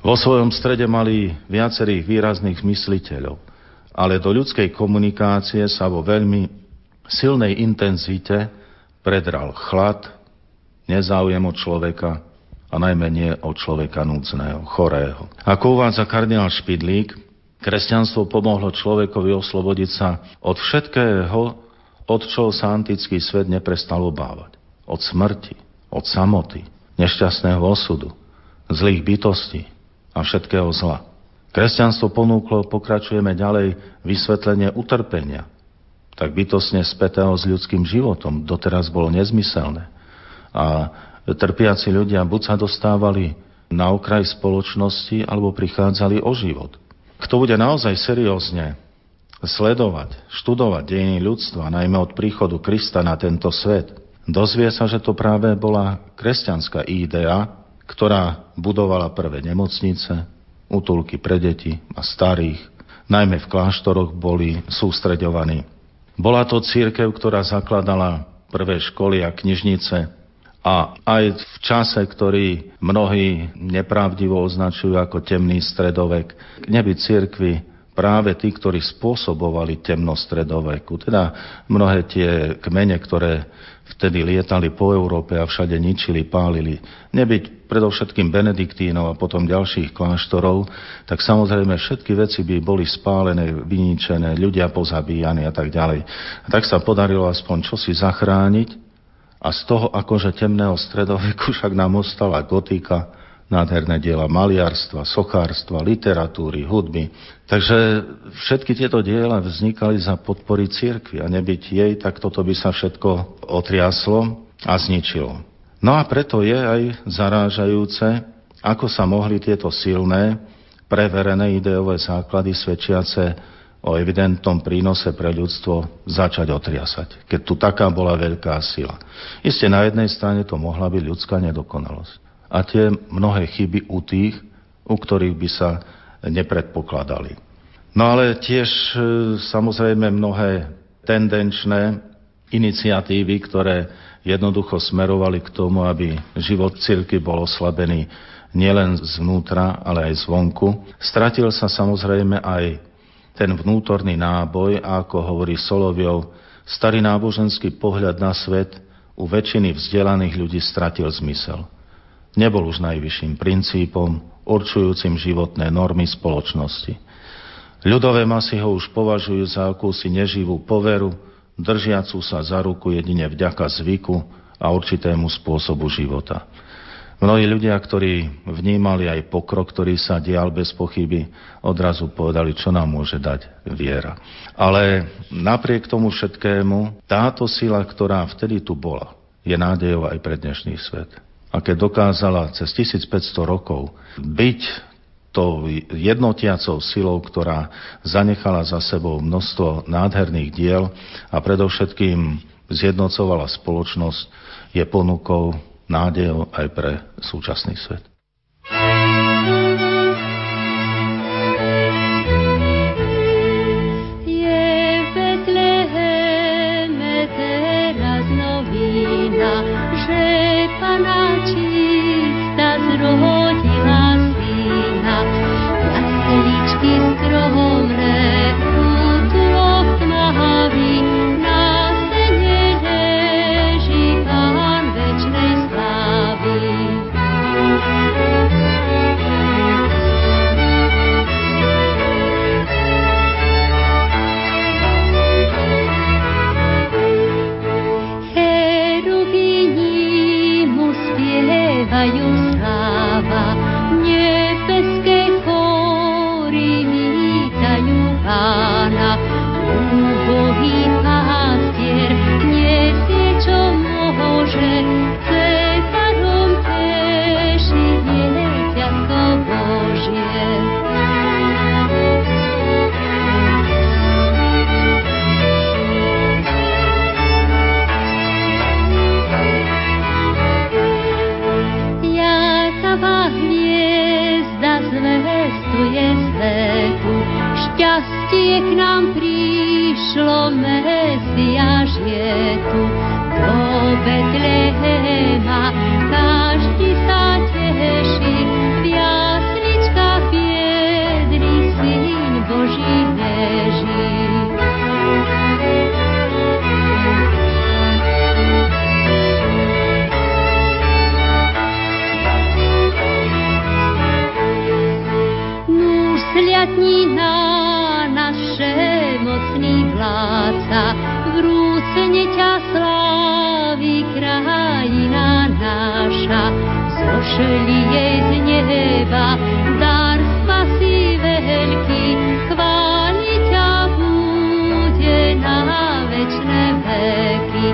Speaker 2: Vo svojom strede mali viacerých výrazných mysliteľov, ale do ľudskej komunikácie sa vo veľmi silnej intenzite predral chlad, nezáujem od človeka a najmä nie od človeka núdzneho, chorého. Ako uvádza kardinál Špidlík, Kresťanstvo pomohlo človekovi oslobodiť sa od všetkého, od čoho sa antický svet neprestal obávať. Od smrti, od samoty, nešťastného osudu, zlých bytostí a všetkého zla. Kresťanstvo ponúklo, pokračujeme ďalej, vysvetlenie utrpenia, tak bytosne spätého s ľudským životom, doteraz bolo nezmyselné. A trpiaci ľudia buď sa dostávali na okraj spoločnosti, alebo prichádzali o život. Kto bude naozaj seriózne sledovať, študovať dejiny ľudstva, najmä od príchodu Krista na tento svet, dozvie sa, že to práve bola kresťanská idea, ktorá budovala prvé nemocnice, útulky pre deti a starých, najmä v kláštoroch boli sústreďovaní. Bola to církev, ktorá zakladala prvé školy a knižnice, a aj v čase, ktorý mnohí nepravdivo označujú ako temný stredovek, nebyť cirkvi práve tí, ktorí spôsobovali temnosť stredoveku. Teda mnohé tie kmene, ktoré vtedy lietali po Európe a všade ničili, pálili. Nebyť predovšetkým Benediktínov a potom ďalších kláštorov, tak samozrejme všetky veci by boli spálené, vyničené, ľudia pozabíjani a tak ďalej. A tak sa podarilo aspoň čosi zachrániť a z toho akože temného stredoveku však nám ostala gotika, nádherné diela maliarstva, sochárstva, literatúry, hudby. Takže všetky tieto diela vznikali za podpory cirkvi a nebyť jej, tak toto by sa všetko otriaslo a zničilo. No a preto je aj zarážajúce, ako sa mohli tieto silné, preverené ideové základy svedčiace o evidentnom prínose pre ľudstvo začať otriasať, keď tu taká bola veľká sila. Isté na jednej strane to mohla byť ľudská nedokonalosť. A tie mnohé chyby u tých, u ktorých by sa nepredpokladali. No ale tiež e, samozrejme mnohé tendenčné iniciatívy, ktoré jednoducho smerovali k tomu, aby život cirky bol oslabený nielen zvnútra, ale aj zvonku. Stratil sa samozrejme aj ten vnútorný náboj ako hovorí Soloviov, starý náboženský pohľad na svet u väčšiny vzdelaných ľudí stratil zmysel. Nebol už najvyšším princípom, určujúcim životné normy spoločnosti. Ľudové masy ho už považujú za akúsi neživú poveru, držiacu sa za ruku jedine vďaka zvyku a určitému spôsobu života. Mnohí ľudia, ktorí vnímali aj pokrok, ktorý sa dial bez pochyby, odrazu povedali, čo nám môže dať viera. Ale napriek tomu všetkému, táto sila, ktorá vtedy tu bola, je nádejou aj pre dnešný svet. A keď dokázala cez 1500 rokov byť tou jednotiacou silou, ktorá zanechala za sebou množstvo nádherných diel a predovšetkým zjednocovala spoločnosť, je ponukou nádejou aj pre súčasný svet.
Speaker 3: K nám prišlo Mesiáš mocný vládca, vrúcne ťa slávi krajina naša, zošli jej z neba dar spasí veľký, chváli ťa bude na večné veky.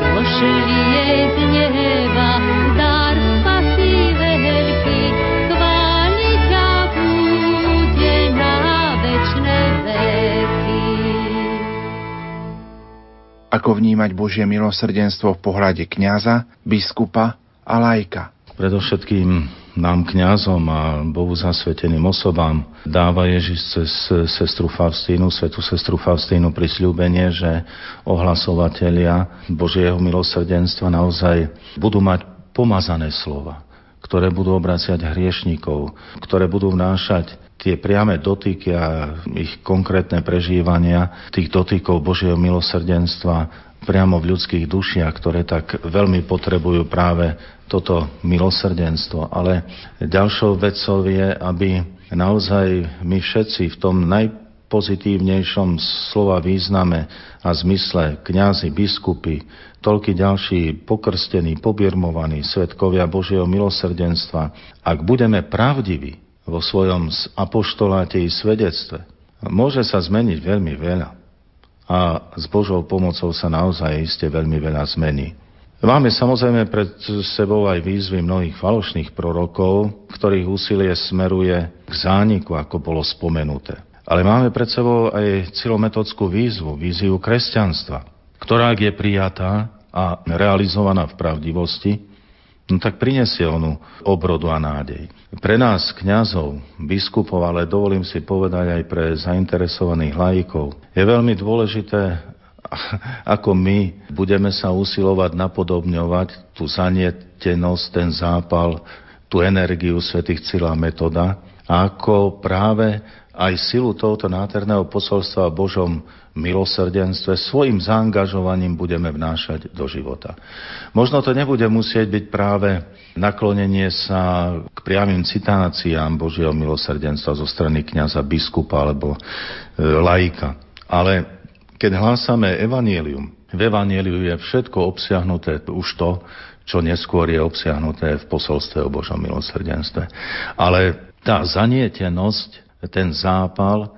Speaker 3: Zošli jej
Speaker 1: Ako vnímať Božie milosrdenstvo v pohľade kňaza, biskupa a lajka?
Speaker 2: Predovšetkým nám kňazom a Bohu zasveteným osobám dáva Ježiš cez sestru Faustínu, svetu sestru Faustínu prisľúbenie, že ohlasovatelia Božieho milosrdenstva naozaj budú mať pomazané slova, ktoré budú obraciať hriešnikov, ktoré budú vnášať tie priame dotyky a ich konkrétne prežívania tých dotykov Božieho milosrdenstva priamo v ľudských dušiach, ktoré tak veľmi potrebujú práve toto milosrdenstvo. Ale ďalšou vecou je, aby naozaj my všetci v tom najpozitívnejšom slova význame a zmysle kňazi, biskupy, toľky ďalší pokrstení, pobirmovaní, svetkovia Božieho milosrdenstva, ak budeme pravdiví vo svojom apoštoláte i svedectve, môže sa zmeniť veľmi veľa a s Božou pomocou sa naozaj iste veľmi veľa zmení. Máme samozrejme pred sebou aj výzvy mnohých falošných prorokov, ktorých úsilie smeruje k zániku, ako bolo spomenuté. Ale máme pred sebou aj cilometodskú výzvu, víziu kresťanstva, ktorá je prijatá a realizovaná v pravdivosti, no tak prinesie onu obrodu a nádej. Pre nás, kňazov, biskupov, ale dovolím si povedať aj pre zainteresovaných laikov, je veľmi dôležité ako my budeme sa usilovať napodobňovať tú zanietenosť, ten zápal, tú energiu svetých Cila metoda a ako práve aj silu tohoto náterného posolstva o Božom milosrdenstve svojim zaangažovaním budeme vnášať do života. Možno to nebude musieť byť práve naklonenie sa k priamým citáciám Božieho milosrdenstva zo strany kniaza biskupa alebo e, laika, ale keď hlásame evanielium, v evanieliu je všetko obsiahnuté, už to, čo neskôr je obsiahnuté v posolstve o Božom milosrdenstve. Ale tá zanietenosť, ten zápal,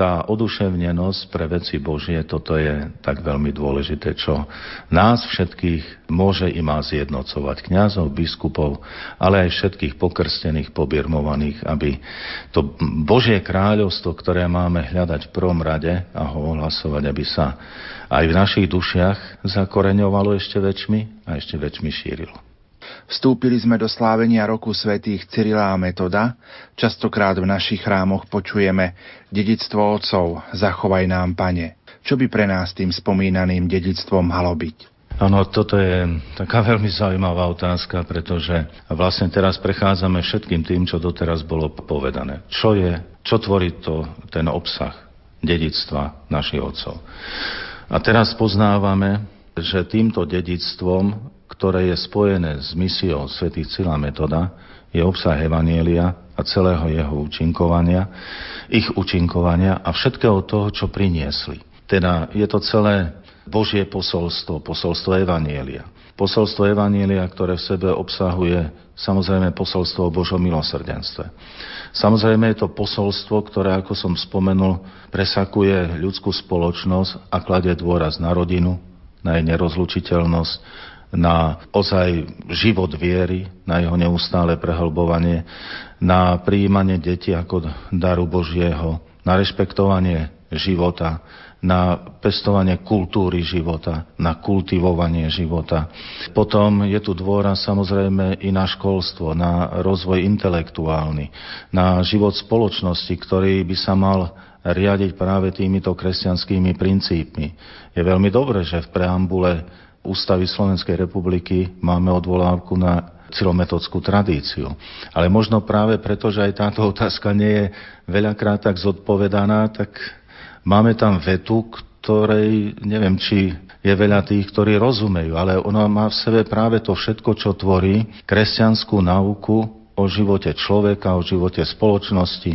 Speaker 2: tá oduševnenosť pre veci Božie, toto je tak veľmi dôležité, čo nás všetkých môže i má zjednocovať, kňazov, biskupov, ale aj všetkých pokrstených, pobirmovaných, aby to Božie kráľovstvo, ktoré máme hľadať v prvom rade a ho ohlasovať, aby sa aj v našich dušiach zakoreňovalo ešte väčšmi a ešte väčšmi šírilo.
Speaker 1: Vstúpili sme do slávenia roku svätých Cyrila a Metoda. Častokrát v našich chrámoch počujeme dedictvo otcov, zachovaj nám, pane. Čo by pre nás tým spomínaným dedictvom malo byť?
Speaker 2: Áno, toto je taká veľmi zaujímavá otázka, pretože vlastne teraz prechádzame všetkým tým, čo doteraz bolo povedané. Čo je, čo tvorí to, ten obsah dedictva našich otcov. A teraz poznávame, že týmto dedictvom ktoré je spojené s misiou svätých Cila Metoda, je obsah Evanielia a celého jeho účinkovania, ich účinkovania a všetkého toho, čo priniesli. Teda je to celé Božie posolstvo, posolstvo Evanielia. Posolstvo Evanielia, ktoré v sebe obsahuje samozrejme posolstvo o Božom milosrdenstve. Samozrejme je to posolstvo, ktoré, ako som spomenul, presakuje ľudskú spoločnosť a kladie dôraz na rodinu, na jej nerozlučiteľnosť, na ozaj život viery, na jeho neustále prehlbovanie, na prijímanie detí ako daru Božieho, na rešpektovanie života, na pestovanie kultúry života, na kultivovanie života. Potom je tu dôraz samozrejme i na školstvo, na rozvoj intelektuálny, na život spoločnosti, ktorý by sa mal riadiť práve týmito kresťanskými princípmi. Je veľmi dobré, že v preambule Ústavy Slovenskej republiky máme odvolávku na cilometodskú tradíciu. Ale možno práve preto, že aj táto otázka nie je veľakrát tak zodpovedaná, tak máme tam vetu, ktorej neviem, či je veľa tých, ktorí rozumejú, ale ona má v sebe práve to všetko, čo tvorí kresťanskú nauku o živote človeka, o živote spoločnosti,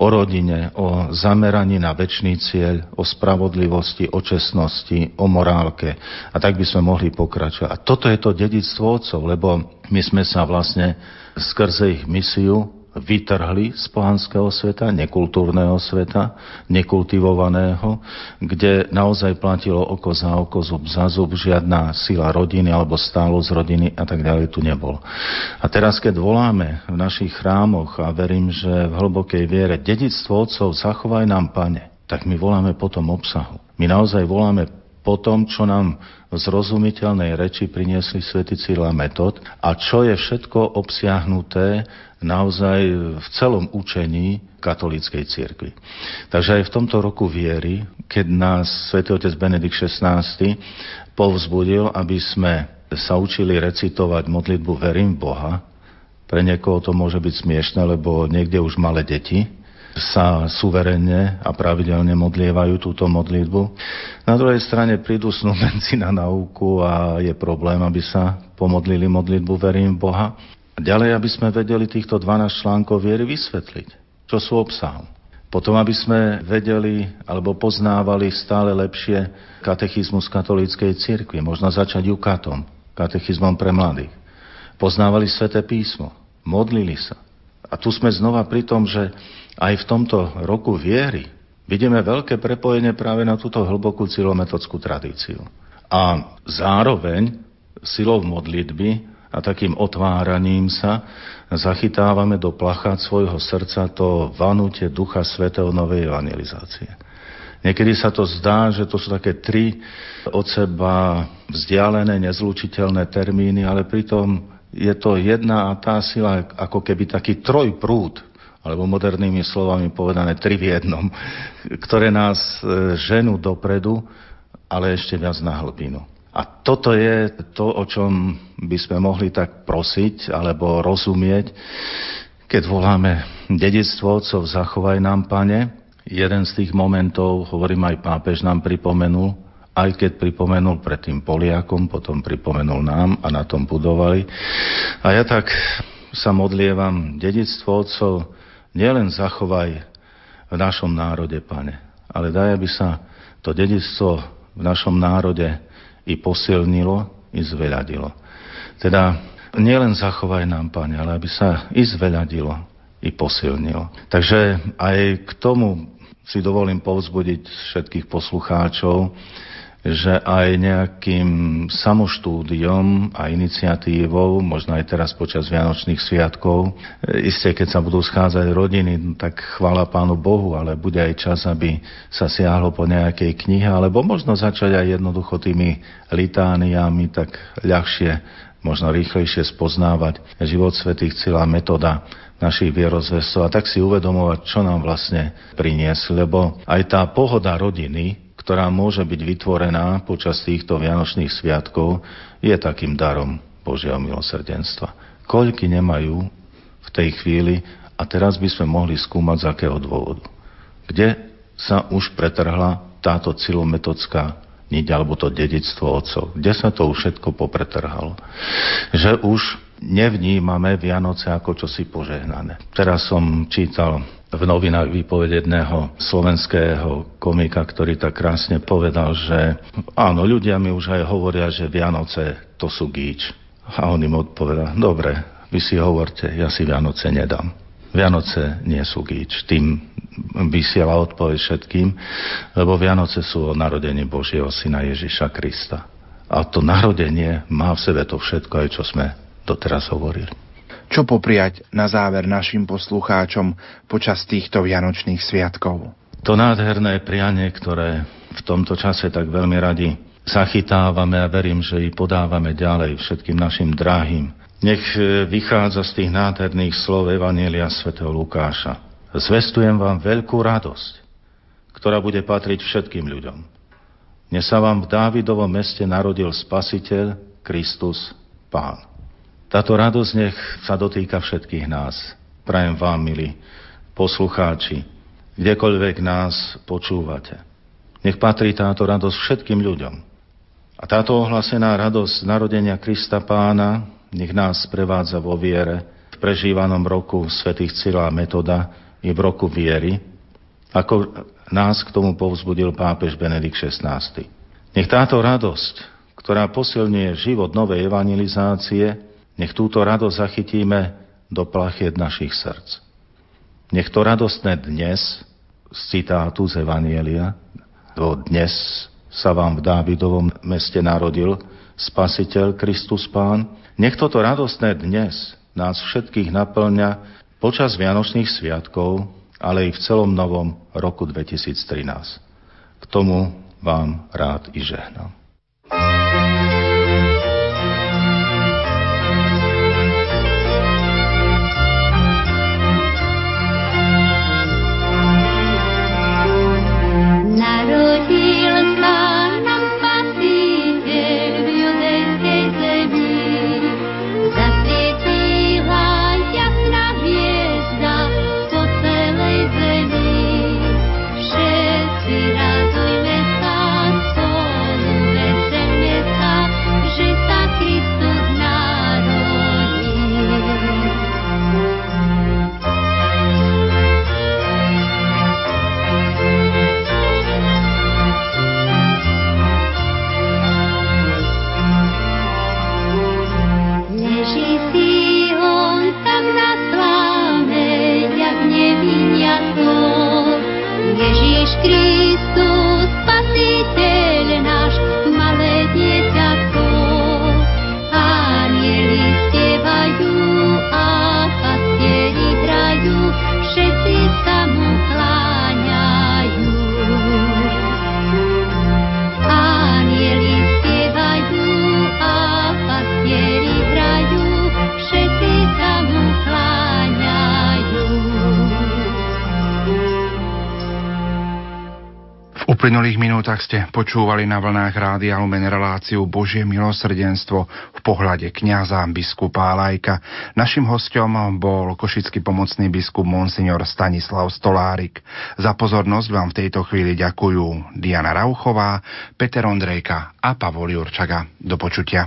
Speaker 2: o rodine, o zameraní na väčší cieľ, o spravodlivosti, o čestnosti, o morálke. A tak by sme mohli pokračovať. A toto je to dedictvo otcov, lebo my sme sa vlastne skrze ich misiu vytrhli z pohanského sveta, nekultúrneho sveta, nekultivovaného, kde naozaj platilo oko za oko, zub za zub, žiadna sila rodiny alebo z rodiny a tak ďalej tu nebol. A teraz, keď voláme v našich chrámoch a verím, že v hlbokej viere dedictvo otcov zachovaj nám, pane, tak my voláme potom obsahu. My naozaj voláme po tom, čo nám zrozumiteľnej reči priniesli svätý Cyril a Metod. A čo je všetko obsiahnuté naozaj v celom učení katolíckej cirkvi. Takže aj v tomto roku viery, keď nás svätý otec Benedikt XVI povzbudil, aby sme sa učili recitovať modlitbu Verím Boha, pre niekoho to môže byť smiešne, lebo niekde už malé deti sa suverenne a pravidelne modlievajú túto modlitbu. Na druhej strane prídu snúbenci na nauku a je problém, aby sa pomodlili modlitbu Verím Boha. Ďalej, aby sme vedeli týchto 12 článkov viery vysvetliť, čo sú obsahom. Potom, aby sme vedeli alebo poznávali stále lepšie katechizmus katolíckej cirkvi, možno začať jukatom, katechizmom pre mladých. Poznávali sväté písmo, modlili sa. A tu sme znova pri tom, že aj v tomto roku viery vidíme veľké prepojenie práve na túto hlbokú cilometodskú tradíciu. A zároveň silou modlitby a takým otváraním sa zachytávame do plachát svojho srdca to vanutie Ducha Svetého novej evangelizácie. Niekedy sa to zdá, že to sú také tri od seba vzdialené, nezlučiteľné termíny, ale pritom je to jedna a tá sila ako keby taký trojprúd, alebo modernými slovami povedané tri v jednom, ktoré nás e, ženú dopredu, ale ešte viac na hlbinu. A toto je to, o čom by sme mohli tak prosiť alebo rozumieť, keď voláme dedictvo otcov, zachovaj nám, pane. Jeden z tých momentov, hovorím aj pápež, nám pripomenul, aj keď pripomenul predtým Poliakom, potom pripomenul nám a na tom budovali. A ja tak sa modlievam, dedictvo otcov, nielen zachovaj v našom národe, pane, ale daj, aby sa to dedictvo v našom národe i posilnilo, i zveľadilo. Teda nielen zachovaj nám, Pane, ale aby sa i zveľadilo, i posilnilo. Takže aj k tomu si dovolím povzbudiť všetkých poslucháčov, že aj nejakým samoštúdiom a iniciatívou, možno aj teraz počas Vianočných sviatkov, e, isté, keď sa budú schádzať rodiny, tak chvála Pánu Bohu, ale bude aj čas, aby sa siahlo po nejakej knihe, alebo možno začať aj jednoducho tými litániami, tak ľahšie, možno rýchlejšie spoznávať život svetých cíl a metóda našich vierozvestov a tak si uvedomovať, čo nám vlastne priniesli, lebo aj tá pohoda rodiny, ktorá môže byť vytvorená počas týchto Vianočných sviatkov, je takým darom Božieho milosrdenstva. Koľky nemajú v tej chvíli a teraz by sme mohli skúmať z akého dôvodu. Kde sa už pretrhla táto cilometodská niť alebo to dedictvo otcov. Kde sa to už všetko popretrhalo. Že už nevnímame Vianoce ako čosi požehnané. Teraz som čítal v novinách výpoveď jedného slovenského komika, ktorý tak krásne povedal, že áno, ľudia mi už aj hovoria, že Vianoce to sú gíč. A on im odpovedá, dobre, vy si hovorte, ja si Vianoce nedám. Vianoce nie sú gíč. Tým vysiela odpoveď všetkým, lebo Vianoce sú o narodení Božieho Syna Ježiša Krista. A to narodenie má v sebe to všetko, aj čo sme doteraz hovorili.
Speaker 1: Čo popriať na záver našim poslucháčom počas týchto vianočných sviatkov?
Speaker 2: To nádherné prianie, ktoré v tomto čase tak veľmi radi zachytávame a verím, že i podávame ďalej všetkým našim drahým. Nech e, vychádza z tých nádherných slov Evanielia svätého Lukáša. Zvestujem vám veľkú radosť, ktorá bude patriť všetkým ľuďom. Dnes sa vám v Dávidovom meste narodil Spasiteľ, Kristus, Pán. Táto radosť nech sa dotýka všetkých nás. Prajem vám, milí poslucháči, kdekoľvek nás počúvate. Nech patrí táto radosť všetkým ľuďom. A táto ohlasená radosť narodenia Krista Pána nech nás prevádza vo viere v prežívanom roku svätých Cyrila Metoda i v roku viery, ako nás k tomu povzbudil pápež Benedikt XVI. Nech táto radosť, ktorá posilňuje život novej evangelizácie, nech túto radosť zachytíme do plachiet našich srdc. Nech to radostné dnes z citátu z Evanielia, do dnes sa vám v Dávidovom meste narodil Spasiteľ Kristus Pán, nech toto radostné dnes nás všetkých naplňa počas Vianočných sviatkov ale i v celom novom roku 2013. K tomu vám rád i žehnám.
Speaker 1: Uplynulých minútach ste počúvali na vlnách Rádia Lumen reláciu Božie milosrdenstvo v pohľade kňaza biskupa Lajka. Našim hostom bol košický pomocný biskup Monsignor Stanislav Stolárik. Za pozornosť vám v tejto chvíli ďakujú Diana Rauchová, Peter Ondrejka a Pavol Jurčaga. Do počutia.